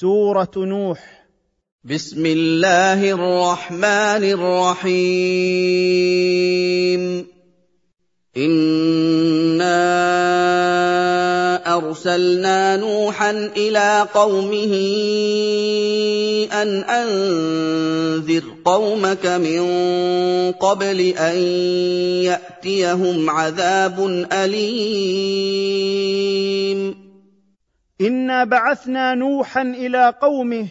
سورة نوح. بسم الله الرحمن الرحيم. إنا أرسلنا نوحا إلى قومه أن أنذر قومك من قبل أن يأتيهم عذاب أليم. انا بعثنا نوحا إلى قومه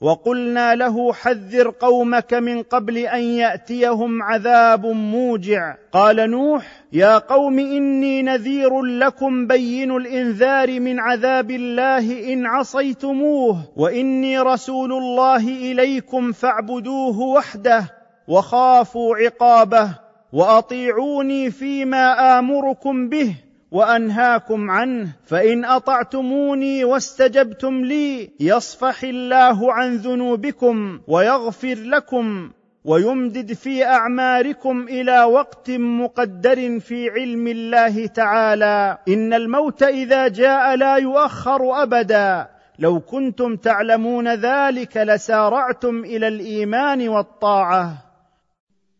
وقلنا له حذر قومك من قبل ان ياتيهم عذاب موجع قال نوح يا قوم اني نذير لكم بين الانذار من عذاب الله ان عصيتموه واني رسول الله اليكم فاعبدوه وحده وخافوا عقابه واطيعوني فيما امركم به وأنهاكم عنه فإن أطعتموني واستجبتم لي يصفح الله عن ذنوبكم ويغفر لكم ويمدد في أعماركم إلى وقت مقدر في علم الله تعالى. إن الموت إذا جاء لا يؤخر أبدا. لو كنتم تعلمون ذلك لسارعتم إلى الإيمان والطاعة.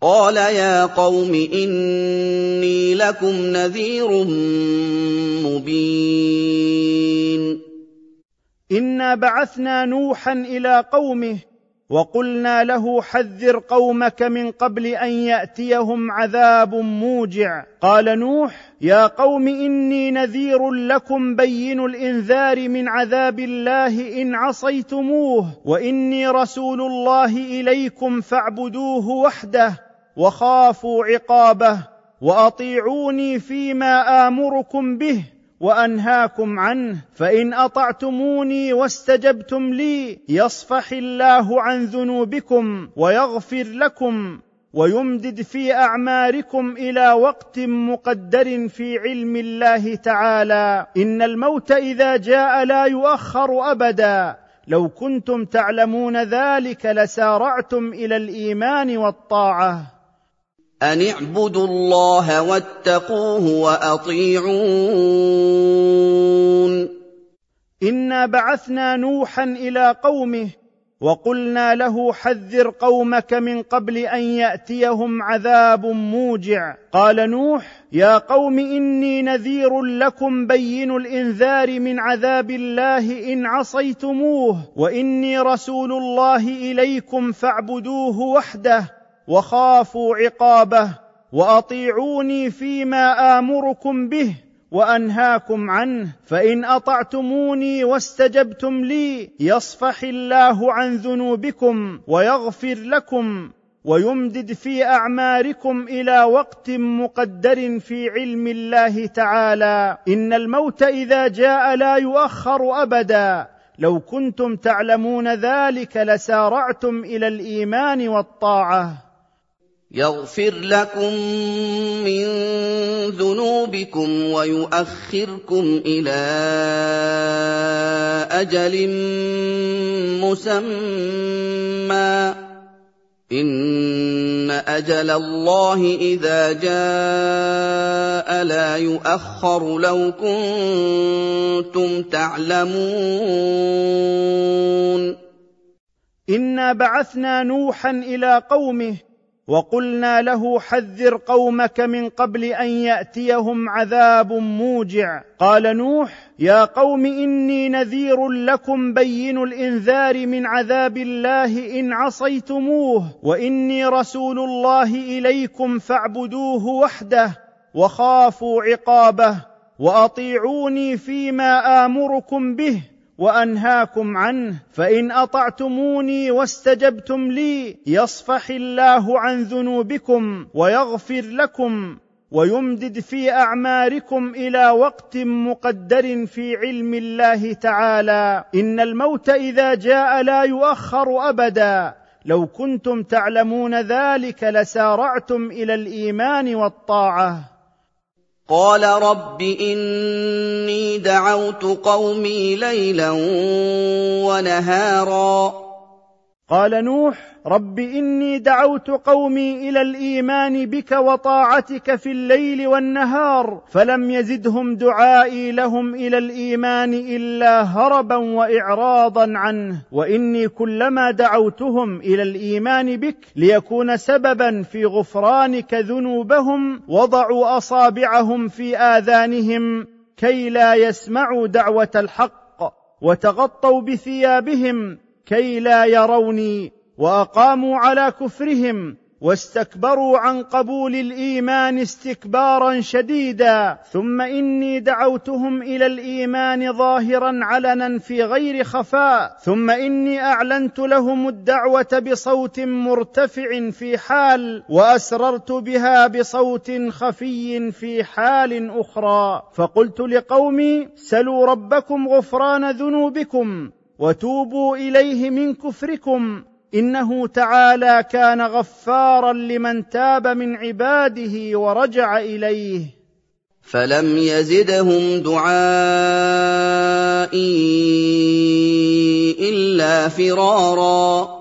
قال يا قوم إني لكم نذير مبين. إنا بعثنا نوحا إلى قومه وقلنا له حذر قومك من قبل أن يأتيهم عذاب موجع. قال نوح يا قوم إني نذير لكم بين الإنذار من عذاب الله إن عصيتموه وإني رسول الله إليكم فاعبدوه وحده. وخافوا عقابه وأطيعوني فيما آمركم به وأنهاكم عنه فإن أطعتموني واستجبتم لي يصفح الله عن ذنوبكم ويغفر لكم ويمدد في أعماركم إلى وقت مقدر في علم الله تعالى. إن الموت إذا جاء لا يؤخر أبدا. لو كنتم تعلمون ذلك لسارعتم إلى الإيمان والطاعة. أن اعبدوا الله واتقوه وأطيعون إنا بعثنا نوحا إلى قومه وقلنا له حذر قومك من قبل ان ياتيهم عذاب موجع قال نوح يا قوم اني نذير لكم بين الانذار من عذاب الله ان عصيتموه واني رسول الله اليكم فاعبدوه وحده وخافوا عقابه وأطيعوني فيما آمركم به وأنهاكم عنه فإن أطعتموني واستجبتم لي يصفح الله عن ذنوبكم ويغفر لكم ويمدد في أعماركم إلى وقت مقدر في علم الله تعالى. إن الموت إذا جاء لا يؤخر أبدا. لو كنتم تعلمون ذلك لسارعتم إلى الإيمان والطاعة. يغفر لكم من ذنوبكم ويؤخركم إلى أجل مسمى. إن أجل الله إذا جاء لا يؤخر لو كنتم تعلمون. إنا بعثنا نوحا إلى قومه وقلنا له حذر قومك من قبل أن يأتيهم عذاب موجع. قال نوح يا قوم إني نذير لكم بين الإنذار من عذاب الله إن عصيتموه وإني رسول الله إليكم فاعبدوه وحده وخافوا عقابه وأطيعوني فيما آمركم به. وأنهاكم عنه فإن أطعتموني واستجبتم لي يصفح الله عن ذنوبكم ويغفر لكم ويمدد في أعماركم إلى وقت مقدر في علم الله تعالى. إن الموت إذا جاء لا يؤخر أبدا. لو كنتم تعلمون ذلك لسارعتم إلى الإيمان والطاعة. قال رب إني دعوت قومي ليلا ونهارا. قال نوح رب إني دعوت قومي إلى الإيمان بك وطاعتك في الليل والنهار فلم يزدهم دعائي لهم إلى الإيمان إلا هربا وإعراضا عنه وإني كلما دعوتهم إلى الإيمان بك ليكون سببا في غفرانك ذنوبهم وضعوا أصابعهم في آذانهم كي لا يسمعوا دعوة الحق وتغطوا بثيابهم كي لا يروني وأقاموا على كفرهم واستكبروا عن قبول الإيمان استكبارا شديدا ثم إني دعوتهم إلى الإيمان ظاهرا علنا في غير خفاء ثم إني أعلنت لهم الدعوة بصوت مرتفع في حال وأسررت بها بصوت خفي في حال أخرى. فقلت لقومي سلوا ربكم غفران ذنوبكم وتوبوا إليه من كفركم إنه تعالى كان غفارا لمن تاب من عباده ورجع إليه. فلم يزدهم دعائي إلا فرارا.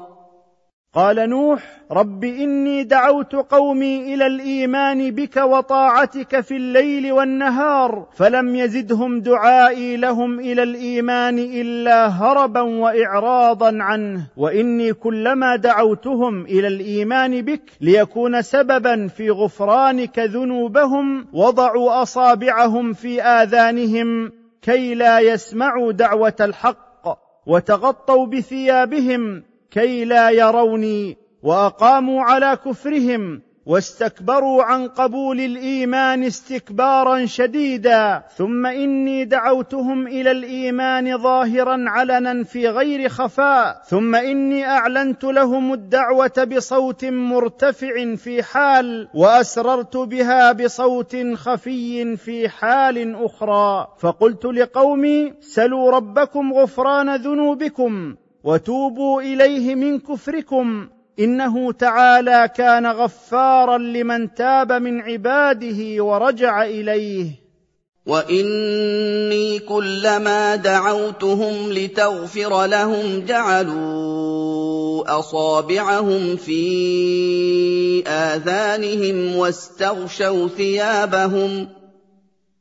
قال نوح رب إني دعوت قومي إلى الإيمان بك وطاعتك في الليل والنهار فلم يزدهم دعائي لهم إلى الإيمان إلا هربا وإعراضا عنه وإني كلما دعوتهم إلى الإيمان بك ليكون سببا في غفرانك ذنوبهم وضعوا أصابعهم في آذانهم كي لا يسمعوا دعوة الحق وتغطوا بثيابهم كي لا يروني وأقاموا على كفرهم واستكبروا عن قبول الإيمان استكبارا شديدا ثم إني دعوتهم إلى الإيمان ظاهرا علنا في غير خفاء ثم إني أعلنت لهم الدعوة بصوت مرتفع في حال وأسررت بها بصوت خفي في حال أخرى فقلت لقومي سلوا ربكم غفران ذنوبكم وتوبوا إليه من كفركم إنه تعالى كان غفارا لمن تاب من عباده ورجع إليه. وإني كلما دعوتهم لتغفر لهم جعلوا أصابعهم في آذانهم واستغشوا ثيابهم.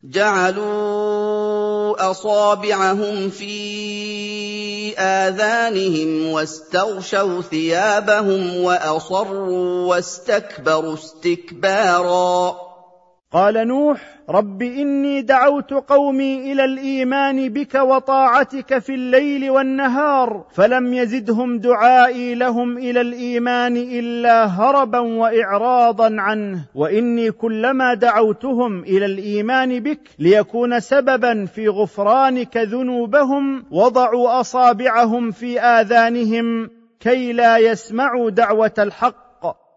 جعلوا أصابعهم في آذانهم واستغشوا ثيابهم وأصروا واستكبروا استكبارا. قال نوح رب إني دعوت قومي إلى الإيمان بك وطاعتك في الليل والنهار فلم يزدهم دعائي لهم إلى الإيمان إلا هربا وإعراضا عنه. وإني كلما دعوتهم إلى الإيمان بك ليكون سببا في غفرانك ذنوبهم وضعوا أصابعهم في آذانهم كي لا يسمعوا دعوة الحق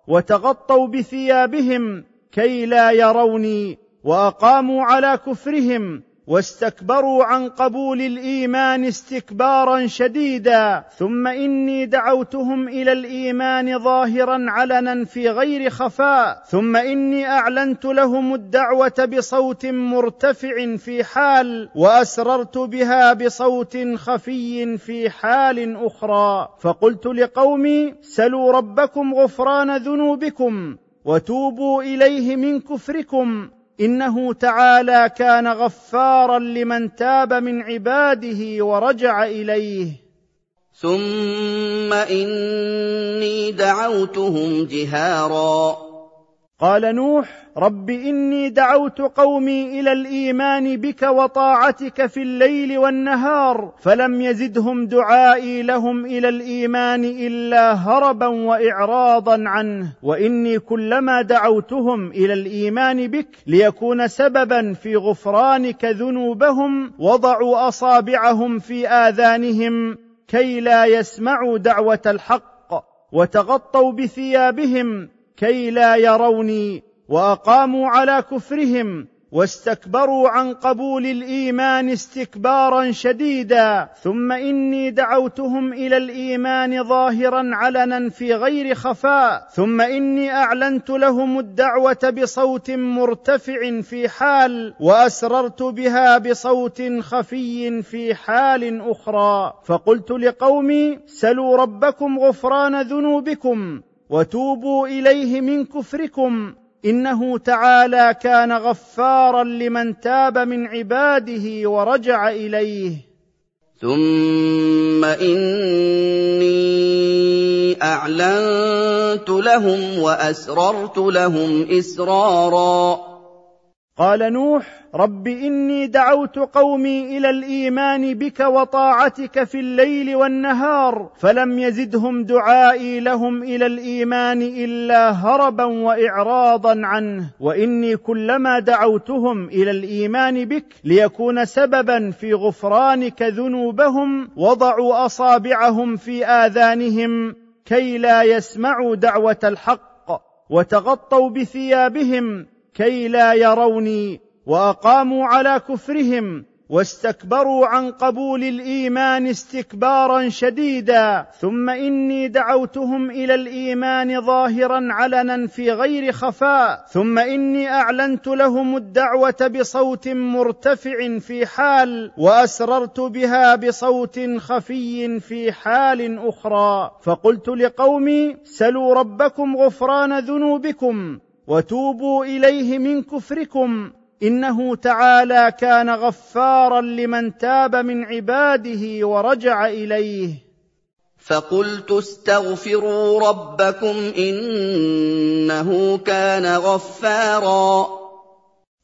وتغطوا بثيابهم كي لا يروني وأقاموا على كفرهم واستكبروا عن قبول الإيمان استكبارا شديدا ثم إني دعوتهم إلى الإيمان ظاهرا علنا في غير خفاء ثم إني أعلنت لهم الدعوة بصوت مرتفع في حال وأسررت بها بصوت خفي في حال أخرى فقلت لقومي سلوا ربكم غفران ذنوبكم وتوبوا إليه من كفركم إنه تعالى كان غفارا لمن تاب من عباده ورجع إليه. ثم إني دعوتهم جهارا. قال نوح رب إني دعوت قومي إلى الإيمان بك وطاعتك في الليل والنهار فلم يزدهم دعائي لهم إلى الإيمان إلا هربا وإعراضا عنه وإني كلما دعوتهم إلى الإيمان بك ليكون سببا في غفرانك ذنوبهم وضعوا أصابعهم في آذانهم كي لا يسمعوا دعوة الحق وتغطوا بثيابهم كي لا يروني وأقاموا على كفرهم واستكبروا عن قبول الإيمان استكبارا شديدا. ثم إني دعوتهم إلى الإيمان ظاهرا علنا في غير خفاء. ثم إني أعلنت لهم الدعوة بصوت مرتفع في حال وأسررت بها بصوت خفي في حال أخرى. فقلت لقومي سلوا ربكم غفران ذنوبكم. وتوبوا إليه من كفركم إنه تعالى كان غفارا لمن تاب من عباده ورجع إليه. ثم إني أعلنت لهم وأسررت لهم إسرارا. قال نوح رب إني دعوت قومي إلى الإيمان بك وطاعتك في الليل والنهار فلم يزدهم دعائي لهم إلى الإيمان إلا هربا وإعراضا عنه. وإني كلما دعوتهم إلى الإيمان بك ليكون سببا في غفرانك ذنوبهم وضعوا أصابعهم في آذانهم كي لا يسمعوا دعوة الحق وتغطوا بثيابهم كي لا يروني وأقاموا على كفرهم واستكبروا عن قبول الإيمان استكبارا شديدا ثم إني دعوتهم إلى الإيمان ظاهرا علنا في غير خفاء ثم إني أعلنت لهم الدعوة بصوت مرتفع في حال وأسررت بها بصوت خفي في حال أخرى فقلت لقومي سلوا ربكم غفران ذنوبكم وتوبوا إليه من كفركم إنه تعالى كان غفارا لمن تاب من عباده ورجع إليه. فقلت استغفروا ربكم إنه كان غفارا.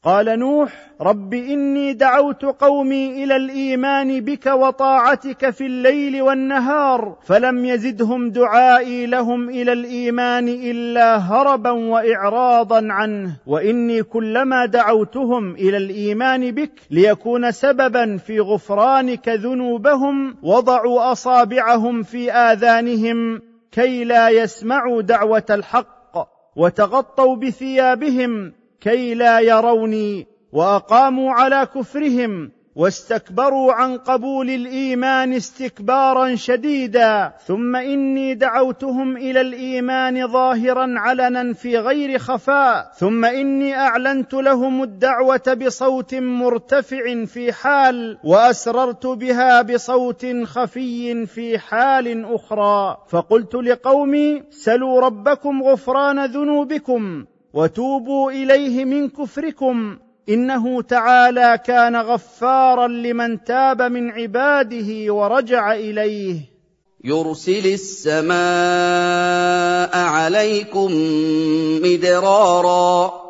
قال نوح رب إني دعوت قومي إلى الإيمان بك وطاعتك في الليل والنهار فلم يزدهم دعائي لهم إلى الإيمان إلا هربا وإعراضا عنه. وإني كلما دعوتهم إلى الإيمان بك ليكون سببا في غفرانك ذنوبهم وضعوا أصابعهم في آذانهم كي لا يسمعوا دعوة الحق وتغطوا بثيابهم كي لا يروني وأقاموا على كفرهم واستكبروا عن قبول الإيمان استكبارا شديدا ثم إني دعوتهم إلى الإيمان ظاهرا علنا في غير خفاء ثم إني أعلنت لهم الدعوة بصوت مرتفع في حال وأسررت بها بصوت خفي في حال أخرى فقلت لقومي سلوا ربكم غفران ذنوبكم وتوبوا إليه من كفركم إنه تعالى كان غفارا لمن تاب من عباده ورجع إليه. يرسل السماء عليكم مدرارا.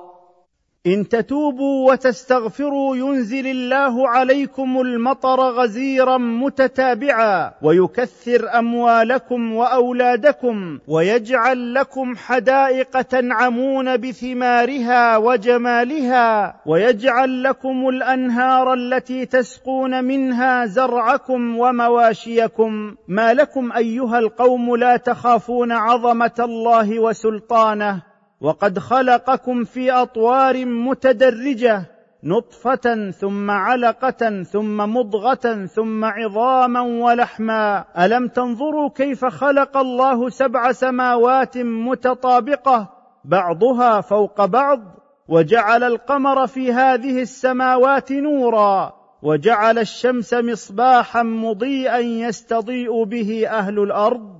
إن تتوبوا وتستغفروا ينزل الله عليكم المطر غزيرا متتابعا ويكثر أموالكم وأولادكم ويجعل لكم حدائق تنعمون بثمارها وجمالها ويجعل لكم الأنهار التي تسقون منها زرعكم ومواشيكم ما لكم أيها القوم لا تخافون عظمة الله وسلطانه وقد خلقكم في أطوار متدرجة نطفة ثم علقة ثم مضغة ثم عظاما ولحما. ألم تنظروا كيف خلق الله سبع سماوات متطابقة؟ بعضها فوق بعض. وجعل القمر في هذه السماوات نورا. وجعل الشمس مصباحا مضيئا يستضيء به أهل الأرض.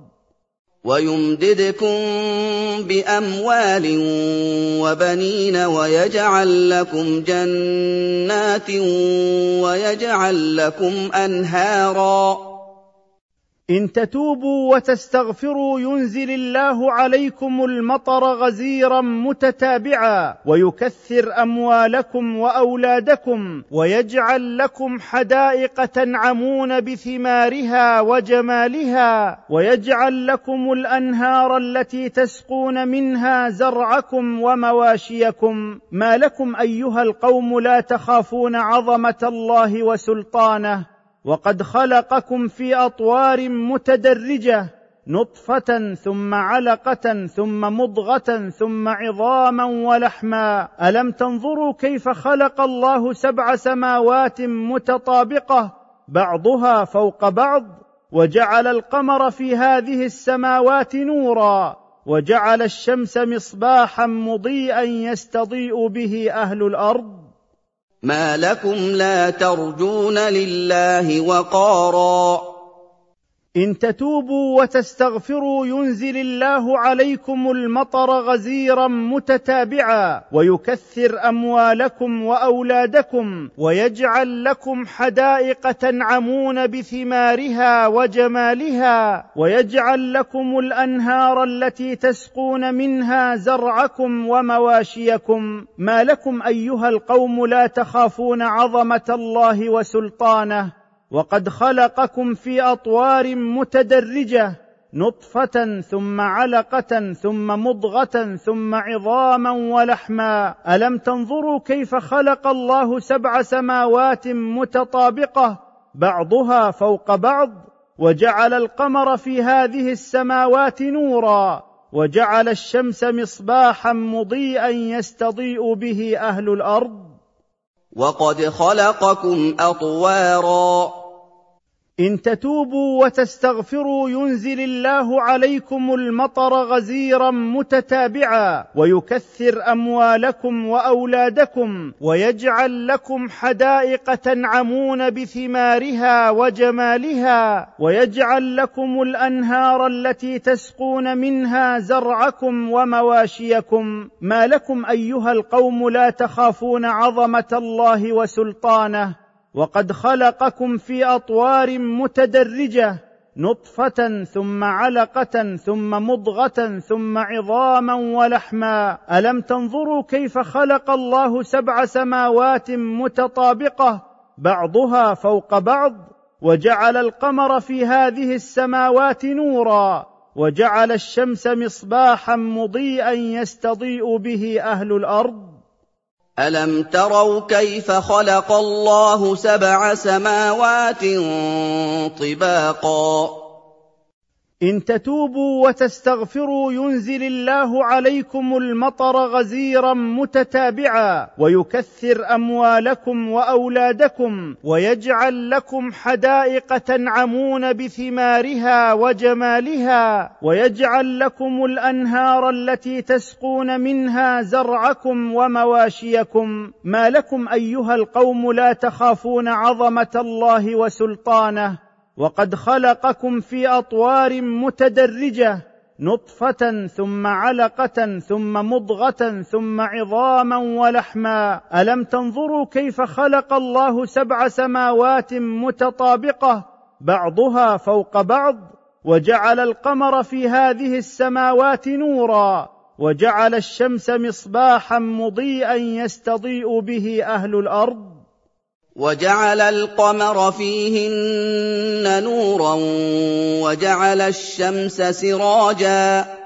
ويمددكم بأموال وبنين ويجعل لكم جنات ويجعل لكم انهارا إن تتوبوا وتستغفروا ينزل الله عليكم المطر غزيرا متتابعا ويكثر أموالكم وأولادكم ويجعل لكم حدائق تنعمون بثمارها وجمالها ويجعل لكم الأنهار التي تسقون منها زرعكم ومواشيكم. ما لكم أيها القوم لا تخافون عظمة الله وسلطانه. وقد خلقكم في أطوار متدرجة نطفة ثم علقة ثم مضغة ثم عظاما ولحما. ألم تنظروا كيف خلق الله سبع سماوات متطابقة؟ بعضها فوق بعض. وجعل القمر في هذه السماوات نورا. وجعل الشمس مصباحا مضيئا يستضيء به أهل الأرض. ما لكم لا ترجون لله وقارا إن تتوبوا وتستغفروا ينزل الله عليكم المطر غزيرا متتابعا ويكثر أموالكم وأولادكم ويجعل لكم حدائق تنعمون بثمارها وجمالها ويجعل لكم الأنهار التي تسقون منها زرعكم ومواشيكم ما لكم أيها القوم لا تخافون عظمة الله وسلطانه وقد خلقكم في أطوار متدرجة نطفة ثم علقة ثم مضغة ثم عظاما ولحما. ألم تنظروا كيف خلق الله سبع سماوات متطابقة؟ بعضها فوق بعض. وجعل القمر في هذه السماوات نورا. وجعل الشمس مصباحا مضيئا يستضيء به أهل الأرض. وقد خلقكم أطوارا. إن تتوبوا وتستغفروا ينزل الله عليكم المطر غزيرا متتابعا ويكثر أموالكم وأولادكم ويجعل لكم حدائق تنعمون بثمارها وجمالها ويجعل لكم الأنهار التي تسقون منها زرعكم ومواشيكم. ما لكم أيها القوم لا تخافون عظمة الله وسلطانه. وقد خلقكم في أطوار متدرجة نطفة ثم علقة ثم مضغة ثم عظاما ولحما. ألم تنظروا كيف خلق الله سبع سماوات متطابقة؟ بعضها فوق بعض. وجعل القمر في هذه السماوات نورا. وجعل الشمس مصباحا مضيئا يستضيء به أهل الأرض. أَلَمْ تَرَوْا كَيْفَ خَلَقَ اللَّهُ سَبْعَ سَمَاوَاتٍ طِبَاقًا إن تتوبوا وتستغفروا ينزل الله عليكم المطر غزيرا متتابعا ويكثر أموالكم وأولادكم ويجعل لكم حدائق تنعمون بثمارها وجمالها ويجعل لكم الأنهار التي تسقون منها زرعكم ومواشيكم ما لكم أيها القوم لا تخافون عظمة الله وسلطانه وقد خلقكم في أطوار متدرجة نطفة ثم علقة ثم مضغة ثم عظاما ولحما. ألم تنظروا كيف خلق الله سبع سماوات متطابقة؟ بعضها فوق بعض وجعل القمر في هذه السماوات نورا وجعل الشمس مصباحا مضيئا يستضيء به أهل الأرض. وَجَعَلَ الْقَمَرَ فِيهِنَّ نُورًا وَجَعَلَ الشَّمْسَ سِرَاجًا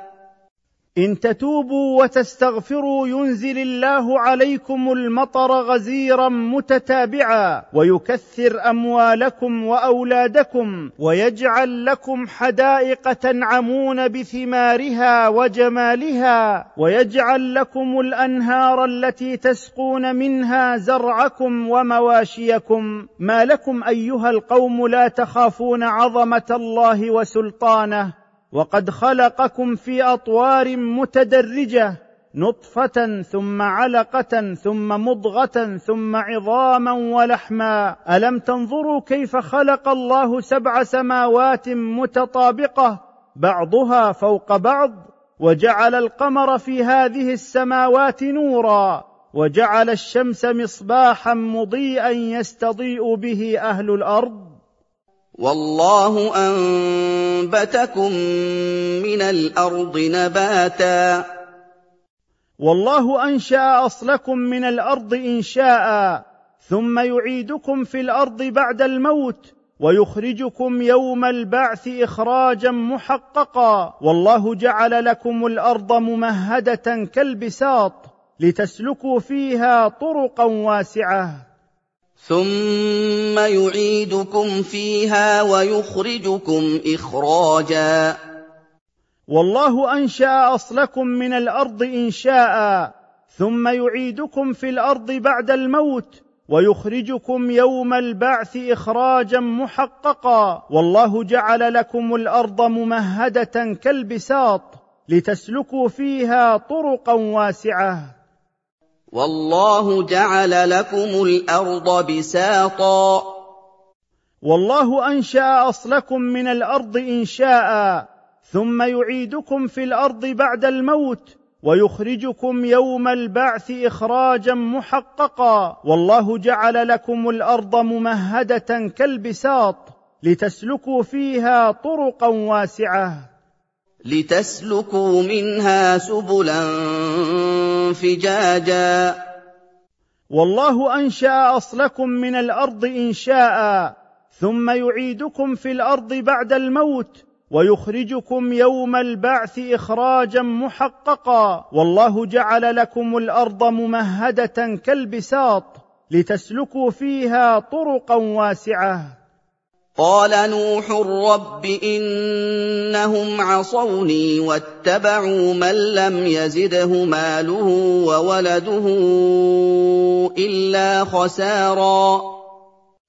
إن تتوبوا وتستغفروا ينزل الله عليكم المطر غزيرا متتابعا ويكثر أموالكم وأولادكم ويجعل لكم حدائق تنعمون بثمارها وجمالها ويجعل لكم الأنهار التي تسقون منها زرعكم ومواشيكم ما لكم أيها القوم لا تخافون عظمة الله وسلطانه وقد خلقكم في أطوار متدرجة نطفة ثم علقة ثم مضغة ثم عظاما ولحما. ألم تنظروا كيف خلق الله سبع سماوات متطابقة؟ بعضها فوق بعض وجعل القمر في هذه السماوات نورا وجعل الشمس مصباحا مضيئا يستضيء به أهل الأرض. وَاللَّهُ أَنبَتَكُم مِّنَ الْأَرْضِ نَبَاتًا. والله أنشأ أصلكم من الأرض إنشاء ثم يعيدكم في الأرض بعد الموت ويخرجكم يوم البعث إخراجا محققا. والله جعل لكم الأرض ممهدة كالبساط لتسلكوا فيها طرقا واسعة. ثُمَّ يُعِيدُكُمْ فِيهَا وَيُخْرِجُكُمْ إِخْرَاجًا والله انشا اصلكم من الأرض انشاء ثم يعيدكم في الأرض بعد الموت ويخرجكم يوم البعث اخراجا محققا والله جعل لكم الأرض ممهده كالبساط لتسلكوا فيها طرقا واسعه والله جعل لكم الأرض بساطا. والله أنشأ أصلكم من الأرض إنشاء ثم يعيدكم في الأرض بعد الموت ويخرجكم يوم البعث إخراجا محققا. والله جعل لكم الأرض ممهدة كالبساط لتسلكوا فيها طرقا واسعة. لتسلكوا منها سبلا فجاجا. والله أنشأ أصلكم من الأرض إنشاء ثم يعيدكم في الأرض بعد الموت ويخرجكم يوم البعث إخراجا محققا. والله جعل لكم الأرض ممهدة كالبساط لتسلكوا فيها طرقا واسعة. قال نوح رب إنهم عصوني واتبعوا من لم يزده ماله وولده إلا خسارا.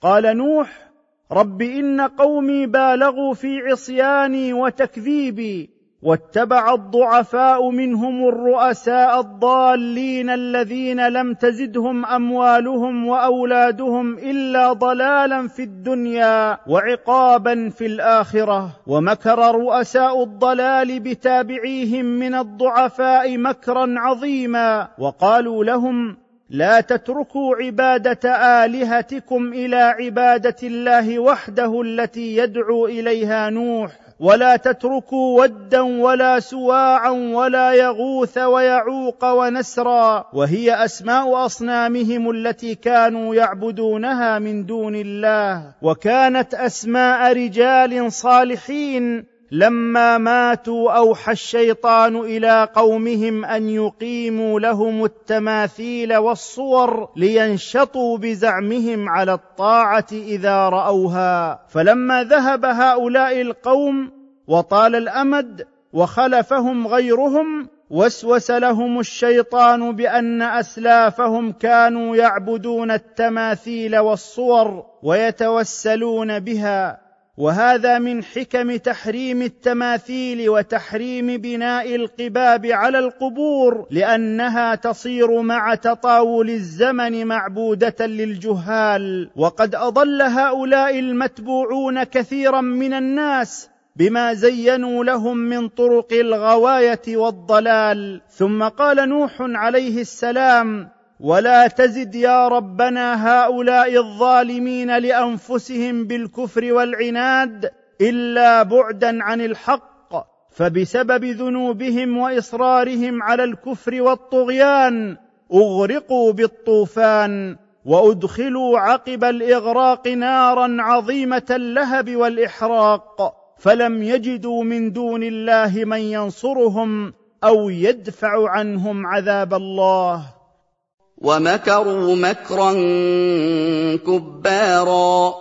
قال نوح رب إن قومي بالغوا في عصياني وتكذيبي واتبع الضعفاء منهم الرؤساء الضالين الذين لم تزدهم أموالهم وأولادهم إلا ضلالا في الدنيا وعقابا في الآخرة. ومكر رؤساء الضلال بتابعيهم من الضعفاء مكرا عظيما. وقالوا لهم لا تتركوا عبادة آلهتكم إلى عبادة الله وحده التي يدعو إليها نوح. ولا تتركوا ودا ولا سواعا ولا يغوث ويعوق ونسرا وهي أسماء أصنامهم التي كانوا يعبدونها من دون الله وكانت أسماء رجال صالحين لما ماتوا أوحى الشيطان إلى قومهم أن يقيموا لهم التماثيل والصور لينشطوا بزعمهم على الطاعة إذا رأوها. فلما ذهب هؤلاء القوم وطال الأمد وخلفهم غيرهم وسوس لهم الشيطان بأن أسلافهم كانوا يعبدون التماثيل والصور ويتوسلون بها. وهذا من حكم تحريم التماثيل وتحريم بناء القباب على القبور لأنها تصير مع تطاول الزمن معبودة للجهال. وقد أضل هؤلاء المتبوعون كثيرا من الناس بما زينوا لهم من طرق الغواية والضلال. ثم قال نوح عليه السلام ولا تزد يا ربنا هؤلاء الظالمين لأنفسهم بالكفر والعناد إلا بعدا عن الحق فبسبب ذنوبهم وإصرارهم على الكفر والطغيان أغرقوا بالطوفان وأدخلوا عقب الإغراق نارا عظيمة اللهب والإحراق فلم يجدوا من دون الله من ينصرهم أو يدفع عنهم عذاب الله. ومكروا مكرا كبارا.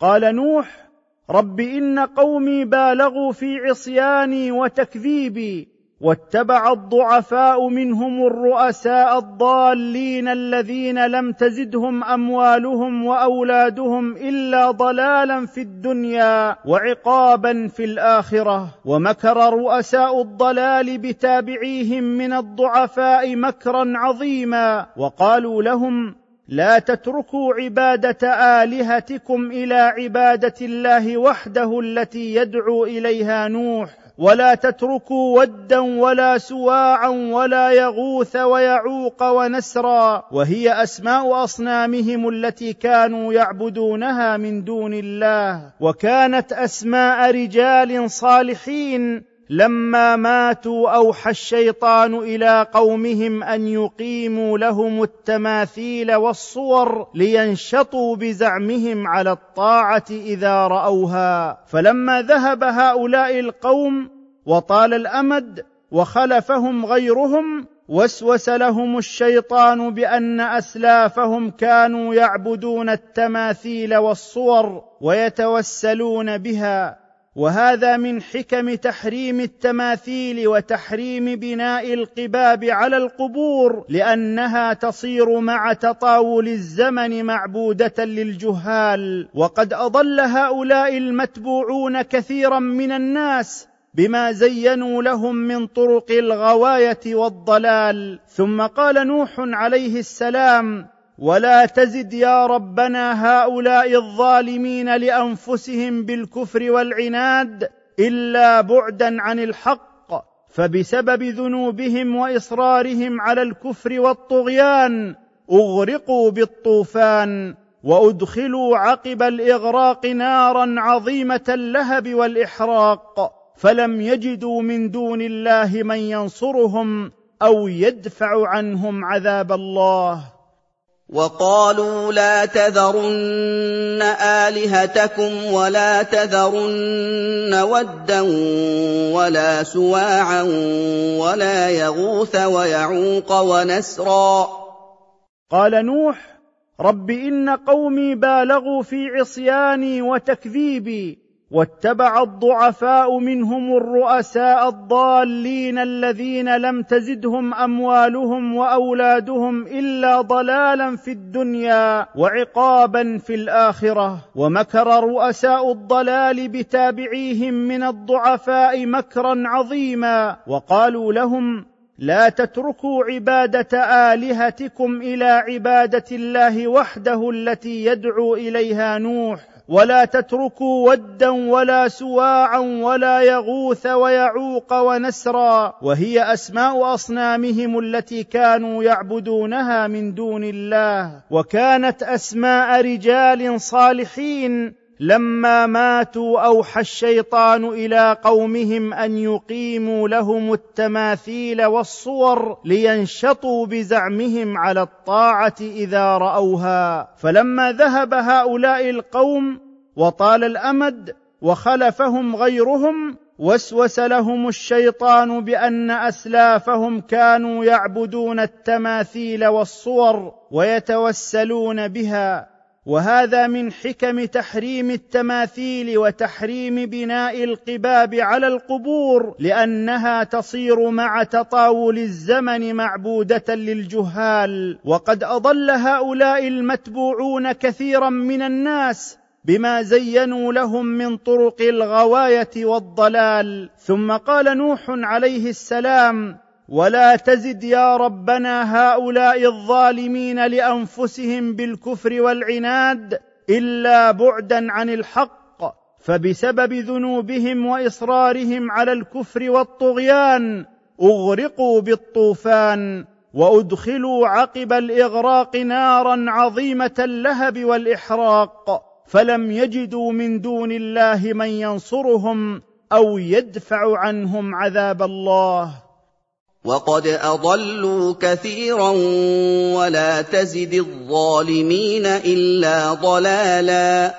قال نوح رب إن قومي بالغوا في عصياني وتكذيبي واتبع الضعفاء منهم الرؤساء الضالين الذين لم تزدهم أموالهم وأولادهم إلا ضلالا في الدنيا وعقابا في الآخرة. ومكر رؤساء الضلال بتابعيهم من الضعفاء مكرا عظيما. وقالوا لهم لا تتركوا عبادة آلهتكم إلى عبادة الله وحده التي يدعو إليها نوح. ولا تتركوا ودا ولا سواعا ولا يغوث ويعوق ونسرا وهي أسماء أصنامهم التي كانوا يعبدونها من دون الله وكانت أسماء رجال صالحين لما ماتوا أوحى الشيطان إلى قومهم أن يقيموا لهم التماثيل والصور لينشطوا بزعمهم على الطاعة إذا رأوها. فلما ذهب هؤلاء القوم وطال الأمد وخلفهم غيرهم وسوس لهم الشيطان بأن أسلافهم كانوا يعبدون التماثيل والصور ويتوسلون بها. وهذا من حكم تحريم التماثيل وتحريم بناء القباب على القبور لأنها تصير مع تطاول الزمن معبودة للجهال. وقد أضل هؤلاء المتبوعون كثيرا من الناس بما زينوا لهم من طرق الغواية والضلال. ثم قال نوح عليه السلام ولا تزد يا ربنا هؤلاء الظالمين لأنفسهم بالكفر والعناد إلا بعدا عن الحق فبسبب ذنوبهم وإصرارهم على الكفر والطغيان أغرقوا بالطوفان وأدخلوا عقب الإغراق نارا عظيمة اللهب والإحراق فلم يجدوا من دون الله من ينصرهم أو يدفع عنهم عذاب الله. وقالوا لا تذرن آلهتكم ولا تذرن ودا ولا سواعا ولا يغوث ويعوق ونسرا. قال نوح رب إن قومي بالغوا في عصياني وتكذيبي واتبع الضعفاء منهم الرؤساء الضالين الذين لم تزدهم أموالهم وأولادهم إلا ضلالا في الدنيا وعقابا في الآخرة. ومكر رؤساء الضلال بتابعيهم من الضعفاء مكرا عظيما. وقالوا لهم لا تتركوا عبادة آلهتكم إلى عبادة الله وحده التي يدعو إليها نوح. ولا تتركوا ودا ولا سواعا ولا يغوث ويعوق ونسرا وهي أسماء أصنامهم التي كانوا يعبدونها من دون الله وكانت أسماء رجال صالحين لما ماتوا أوحى الشيطان إلى قومهم أن يقيموا لهم التماثيل والصور لينشطوا بزعمهم على الطاعة إذا رأوها. فلما ذهب هؤلاء القوم وطال الأمد وخلفهم غيرهم وسوس لهم الشيطان بأن أسلافهم كانوا يعبدون التماثيل والصور ويتوسلون بها. وهذا من حكم تحريم التماثيل وتحريم بناء القباب على القبور لأنها تصير مع تطاول الزمن معبودة للجهال. وقد أضل هؤلاء المتبوعون كثيرا من الناس بما زينوا لهم من طرق الغواية والضلال. ثم قال نوح عليه السلام ولا تزد يا ربنا هؤلاء الظالمين لأنفسهم بالكفر والعناد إلا بعدا عن الحق فبسبب ذنوبهم وإصرارهم على الكفر والطغيان أغرقوا بالطوفان وأدخلوا عقب الإغراق نارا عظيمة اللهب والإحراق فلم يجدوا من دون الله من ينصرهم أو يدفع عنهم عذاب الله. وقد أضلوا كثيرا ولا تزد الظالمين إلا ضلالا.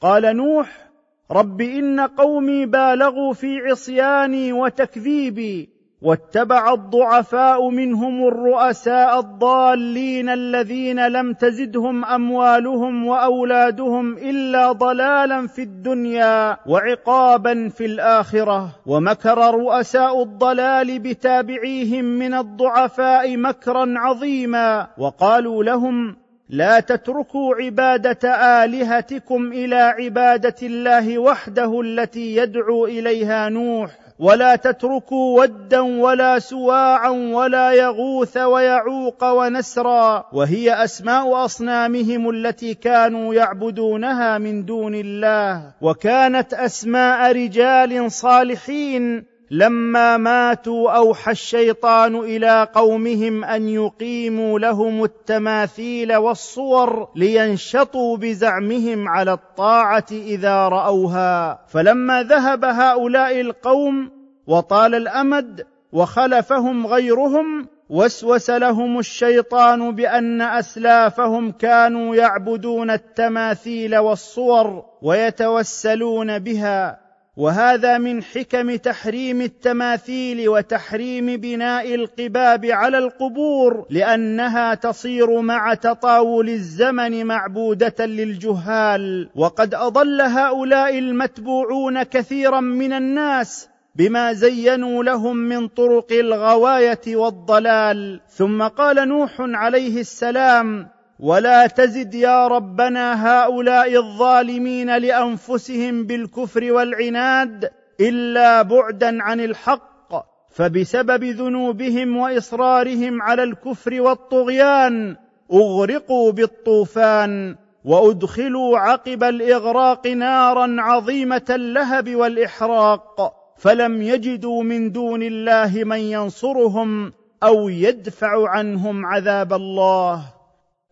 قال نوح رب إن قومي بالغوا في عصياني وتكذيبي واتبع الضعفاء منهم الرؤساء الضالين الذين لم تزدهم أموالهم وأولادهم إلا ضلالا في الدنيا وعقابا في الآخرة. ومكر رؤساء الضلال بتابعيهم من الضعفاء مكرا عظيما. وقالوا لهم لا تتركوا عبادة آلهتكم إلى عبادة الله وحده التي يدعو إليها نوح. ولا تتركوا ودا ولا سواعا ولا يغوث ويعوق ونسرا وهي أسماء أصنامهم التي كانوا يعبدونها من دون الله وكانت أسماء رجال صالحين لما ماتوا أوحى الشيطان إلى قومهم أن يقيموا لهم التماثيل والصور لينشطوا بزعمهم على الطاعة إذا رأوها. فلما ذهب هؤلاء القوم وطال الأمد وخلفهم غيرهم وسوس لهم الشيطان بأن أسلافهم كانوا يعبدون التماثيل والصور ويتوسلون بها. وهذا من حكم تحريم التماثيل وتحريم بناء القباب على القبور لأنها تصير مع تطاول الزمن معبودة للجهال. وقد أضل هؤلاء المتبوعون كثيرا من الناس بما زينوا لهم من طرق الغواية والضلال. ثم قال نوح عليه السلام ولا تزد يا ربنا هؤلاء الظالمين لأنفسهم بالكفر والعناد إلا بعدا عن الحق فبسبب ذنوبهم وإصرارهم على الكفر والطغيان أغرقوا بالطوفان وأدخلوا عقب الإغراق نارا عظيمة اللهب والإحراق فلم يجدوا من دون الله من ينصرهم أو يدفع عنهم عذاب الله.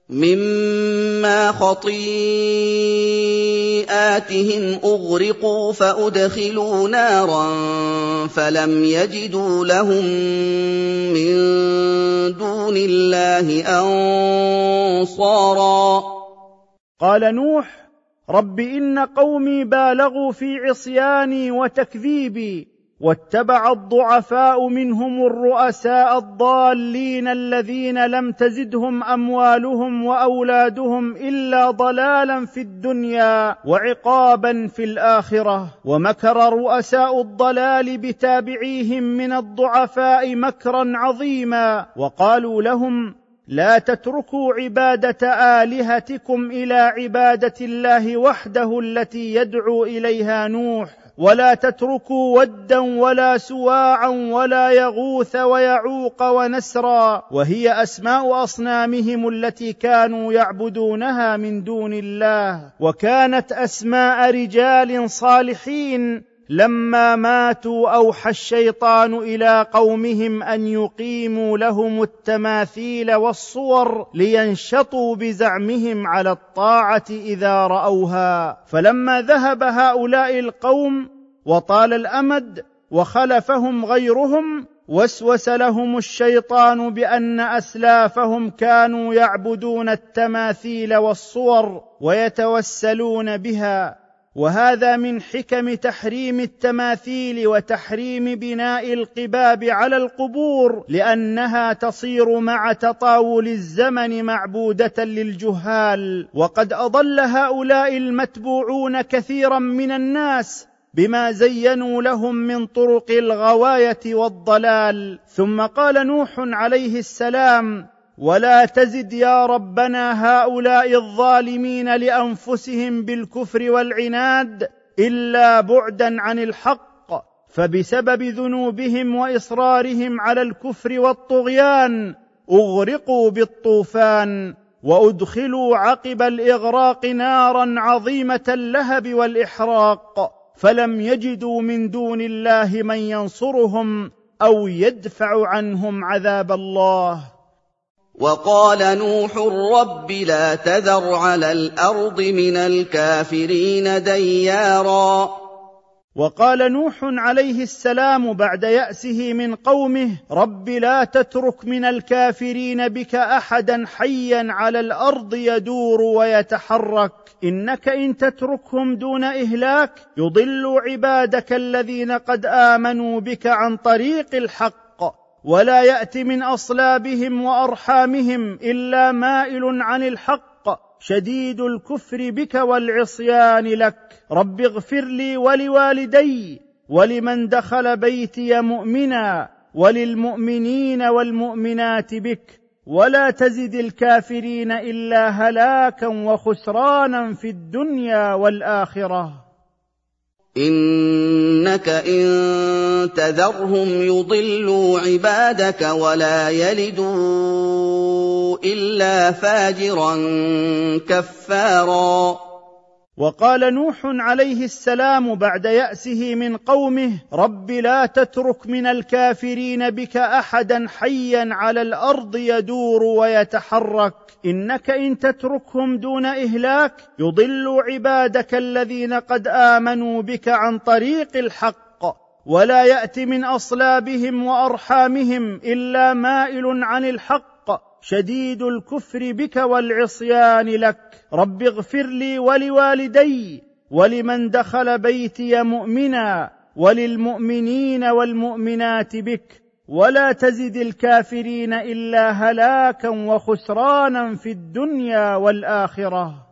مما خطيئاتهم أغرقوا فأدخلوا نارا فلم يجدوا لهم من دون الله أنصارا. قال نوح رب إن قومي بالغوا في عصياني وتكذيبي واتبع الضعفاء منهم الرؤساء الضالين الذين لم تزدهم أموالهم وأولادهم إلا ضلالا في الدنيا وعقابا في الآخرة. ومكر رؤساء الضلال بتابعيهم من الضعفاء مكرا عظيما. وقالوا لهم لا تتركوا عبادة آلهتكم إلى عبادة الله وحده التي يدعو إليها نوح. ولا تتركوا ودا ولا سواعا ولا يغوث ويعوق ونسرا وهي أسماء أصنامهم التي كانوا يعبدونها من دون الله وكانت أسماء رجال صالحين لما ماتوا أوحى الشيطان إلى قومهم أن يقيموا لهم التماثيل والصور لينشطوا بزعمهم على الطاعة إذا رأوها. فلما ذهب هؤلاء القوم وطال الأمد وخلفهم غيرهم وسوس لهم الشيطان بأن أسلافهم كانوا يعبدون التماثيل والصور ويتوسلون بها. وهذا من حكم تحريم التماثيل وتحريم بناء القباب على القبور لأنها تصير مع تطاول الزمن معبودة للجهال. وقد أضل هؤلاء المتبوعون كثيرا من الناس بما زينوا لهم من طرق الغواية والضلال. ثم قال نوح عليه السلام ولا تزد يا ربنا هؤلاء الظالمين لأنفسهم بالكفر والعناد إلا بعدا عن الحق فبسبب ذنوبهم وإصرارهم على الكفر والطغيان أغرقوا بالطوفان وأدخلوا عقب الإغراق نارا عظيمة اللهب والإحراق فلم يجدوا من دون الله من ينصرهم أو يدفع عنهم عذاب الله. وقال نوح رب لا تذر على الأرض من الكافرين ديارا. وقال نوح عليه السلام بعد يأسه من قومه رب لا تترك من الكافرين بك أحدا حيا على الأرض يدور ويتحرك. إنك إن تتركهم دون إهلاك يضلوا عبادك الذين قد آمنوا بك عن طريق الحق. ولا يأتي من أصلابهم وأرحامهم إلا مائل عن الحق. شديد الكفر بك والعصيان لك. رب اغفر لي ولوالدي ولمن دخل بيتي مؤمنا وللمؤمنين والمؤمنات بك. ولا تزد الكافرين إلا هلاكا وخسرانا في الدنيا والآخرة. إنك إن تذرهم يضلوا عبادك ولا يلدوا إلا فاجرا كفارا وقال نوح عليه السلام بعد يأسه من قومه رب لا تترك من الكافرين بك أحدا حيا على الأرض يدور ويتحرك. إنك إن تتركهم دون إهلاك يضلوا عبادك الذين قد آمنوا بك عن طريق الحق. ولا ياتي من أصلابهم وأرحامهم إلا مائل عن الحق شديد الكفر بك والعصيان لك. رب اغفر لي ولوالدي ولمن دخل بيتي مؤمنا وللمؤمنين والمؤمنات بك. ولا تزد الكافرين إلا هلاكا وخسرانا في الدنيا والآخرة.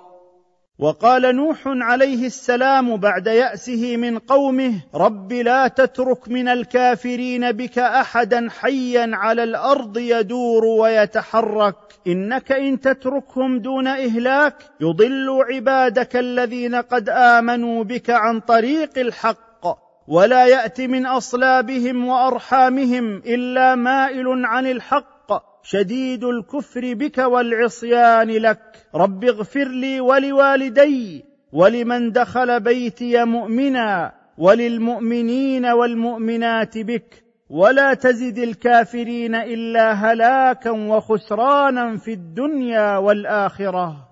وقال نوح عليه السلام بعد يأسه من قومه رب لا تترك من الكافرين بك أحدا حيا على الأرض يدور ويتحرك. إنك إن تتركهم دون إهلاك يضلوا عبادك الذين قد آمنوا بك عن طريق الحق. ولا ياتي من أصلابهم وأرحامهم إلا مائل عن الحق شديد الكفر بك والعصيان لك. رب اغفر لي ولوالدي ولمن دخل بيتي مؤمنا وللمؤمنين والمؤمنات بك. ولا تزد الكافرين إلا هلاكا وخسرانا في الدنيا والآخرة.